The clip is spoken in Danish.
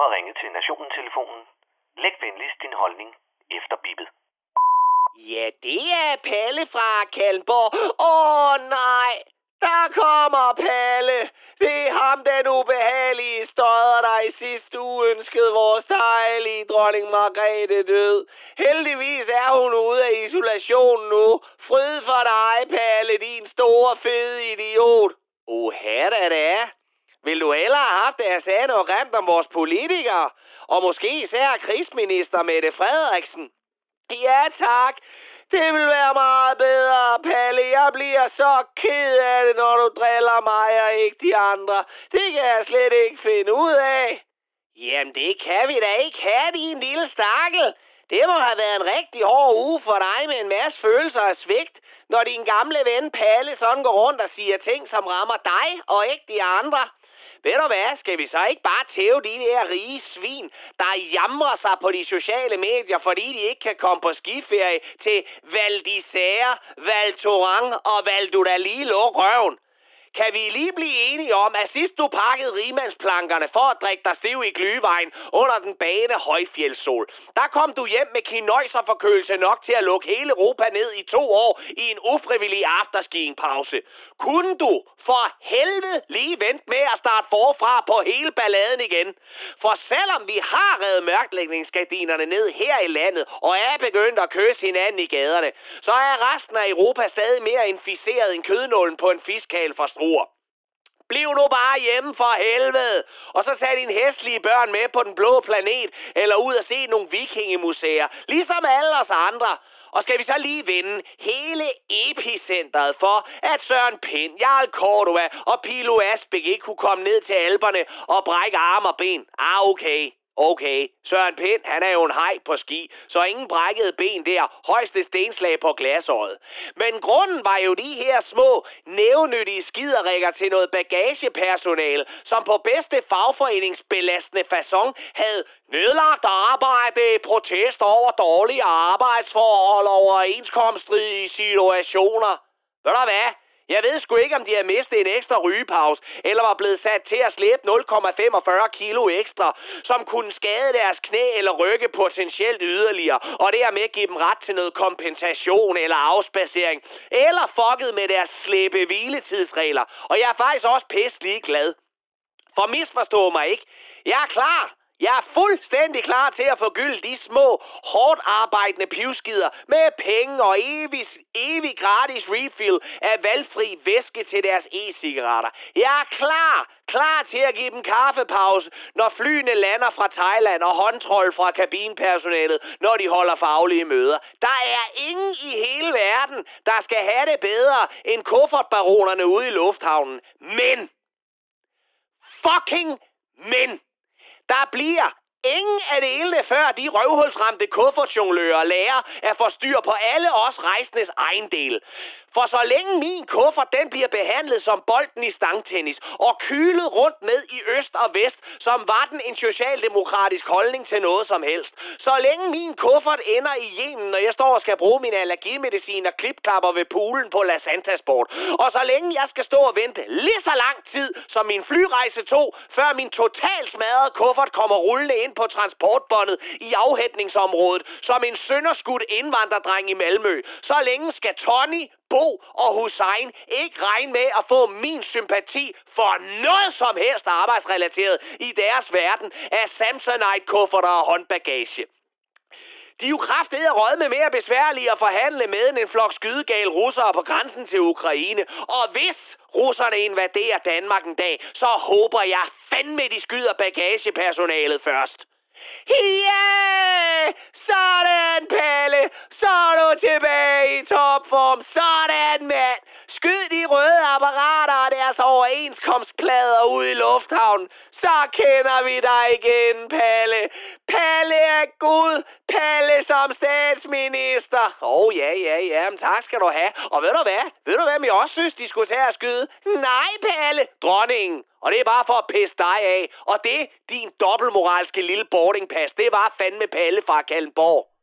har ringet til Nationen-telefonen. Læg venligst din holdning efter bippet. Ja, det er Palle fra Kalmborg. Åh nej, der kommer Palle. Det er ham, den ubehagelige støder, der i sidste uge ønskede vores dejlige dronning Margrethe død. Heldigvis er hun ude af isolation nu. Fryd for dig, Palle, din store fede idiot. Uha, da det er. Vil du hellere have haft, at jeg sagde noget grimt om vores politikere? Og måske især krigsminister Mette Frederiksen? Ja, tak. Det vil være meget bedre, Palle. Jeg bliver så ked af det, når du driller mig og ikke de andre. Det kan jeg slet ikke finde ud af. Jamen, det kan vi da ikke have, din lille stakkel. Det må have været en rigtig hård uge for dig med en masse følelser af svigt, når din gamle ven Palle sådan går rundt og siger ting, som rammer dig og ikke de andre. Ved du hvad, skal vi så ikke bare tæve de der rige svin, der jamrer sig på de sociale medier, fordi de ikke kan komme på skiferie til Val d'Isère, Val Thorens og Val du lige røven? Kan vi lige blive enige om, at sidst du pakkede rimandsplankerne for at drikke dig stiv i glyvejen under den bane højfjeldssol, der kom du hjem med kinøjserforkølelse nok til at lukke hele Europa ned i to år i en ufrivillig afterskiingpause. Kunne du for helvede lige vente med at starte forfra på hele balladen igen? For selvom vi har reddet mørklægningsgardinerne ned her i landet og er begyndt at kysse hinanden i gaderne, så er resten af Europa stadig mere inficeret end kødnålen på en fiskal fra struer. Bliv nu bare hjemme for helvede, og så tag dine hæslige børn med på den blå planet, eller ud og se nogle vikingemuseer, ligesom alle os andre. Og skal vi så lige vinde hele epicentret for, at Søren Pind, Jarl Cordua og Pilo Asbæk ikke kunne komme ned til alberne og brække arme og ben? Ah, okay. Okay, Søren Pind, han er jo en hej på ski, så ingen brækkede ben der, højste stenslag på glasåret. Men grunden var jo de her små, nævnyttige skiderikker til noget bagagepersonale, som på bedste fagforeningsbelastende façon havde nedlagt arbejde i protest over dårlige arbejdsforhold og overenskomststridige situationer. Ved du hvad? Jeg ved sgu ikke, om de har mistet en ekstra rygepause, eller var blevet sat til at slæbe 0,45 kilo ekstra, som kunne skade deres knæ eller rygge potentielt yderligere, og dermed give dem ret til noget kompensation eller afspacering, eller fucket med deres slæbe hviletidsregler. Og jeg er faktisk også pisse glad. For misforstå mig ikke. Jeg er klar. Jeg er fuldstændig klar til at forgylde de små, hårdt arbejdende pivskider med penge og evig, evig gratis refill af valgfri væske til deres e-cigaretter. Jeg er klar, klar til at give dem kaffepause, når flyene lander fra Thailand og håndtrold fra kabinpersonalet, når de holder faglige møder. Der er ingen i hele verden, der skal have det bedre end kuffertbaronerne ude i lufthavnen. Men, fucking men, der bliver ingen af delene, før de røvhulsramte kuffertjonglører lærer at få styr på alle os rejsendes ejendel. For så længe min kuffert den bliver behandlet som bolden i stangtennis og kylet rundt med i øst og vest, som var den en socialdemokratisk holdning til noget som helst. Så længe min kuffert ender i Yemen, når jeg står og skal bruge min allergimedicin og klipklapper ved poolen på La Santa Sport. Og så længe jeg skal stå og vente lige så lang tid, som min flyrejse tog, før min totalt smadrede kuffert kommer rullende ind på transportbåndet i afhætningsområdet, som en sønderskudt indvandrerdreng i Malmø. Så længe skal Tony, Bo og Hussein ikke regne med at få min sympati for noget som helst arbejdsrelateret i deres verden af Samsonite-kufferter og håndbagage. De er jo kraftede råd med mere besværlige at forhandle med end en flok skydegale russere på grænsen til Ukraine. Og hvis russerne invaderer Danmark en dag, så håber jeg fandme, de skyder bagagepersonalet først. Yeah! Sådan, Palle! Så er du tilbage i topform. Sådan, mand! Skyd de røde apparater og deres overenskomstplader ud i lufthavnen. Så kender vi dig igen, Palle. Palle er Gud. Palle som statsminister. Åh, oh, ja, ja, ja. Men tak skal du have. Og ved du hvad? Ved du hvad, jeg også synes, de skulle tage at skyde? Nej, Palle. Dronningen. Og det er bare for at pisse dig af. Og det, din dobbeltmoralske lille boardingpas, det var fandme Palle fra Kallenborg.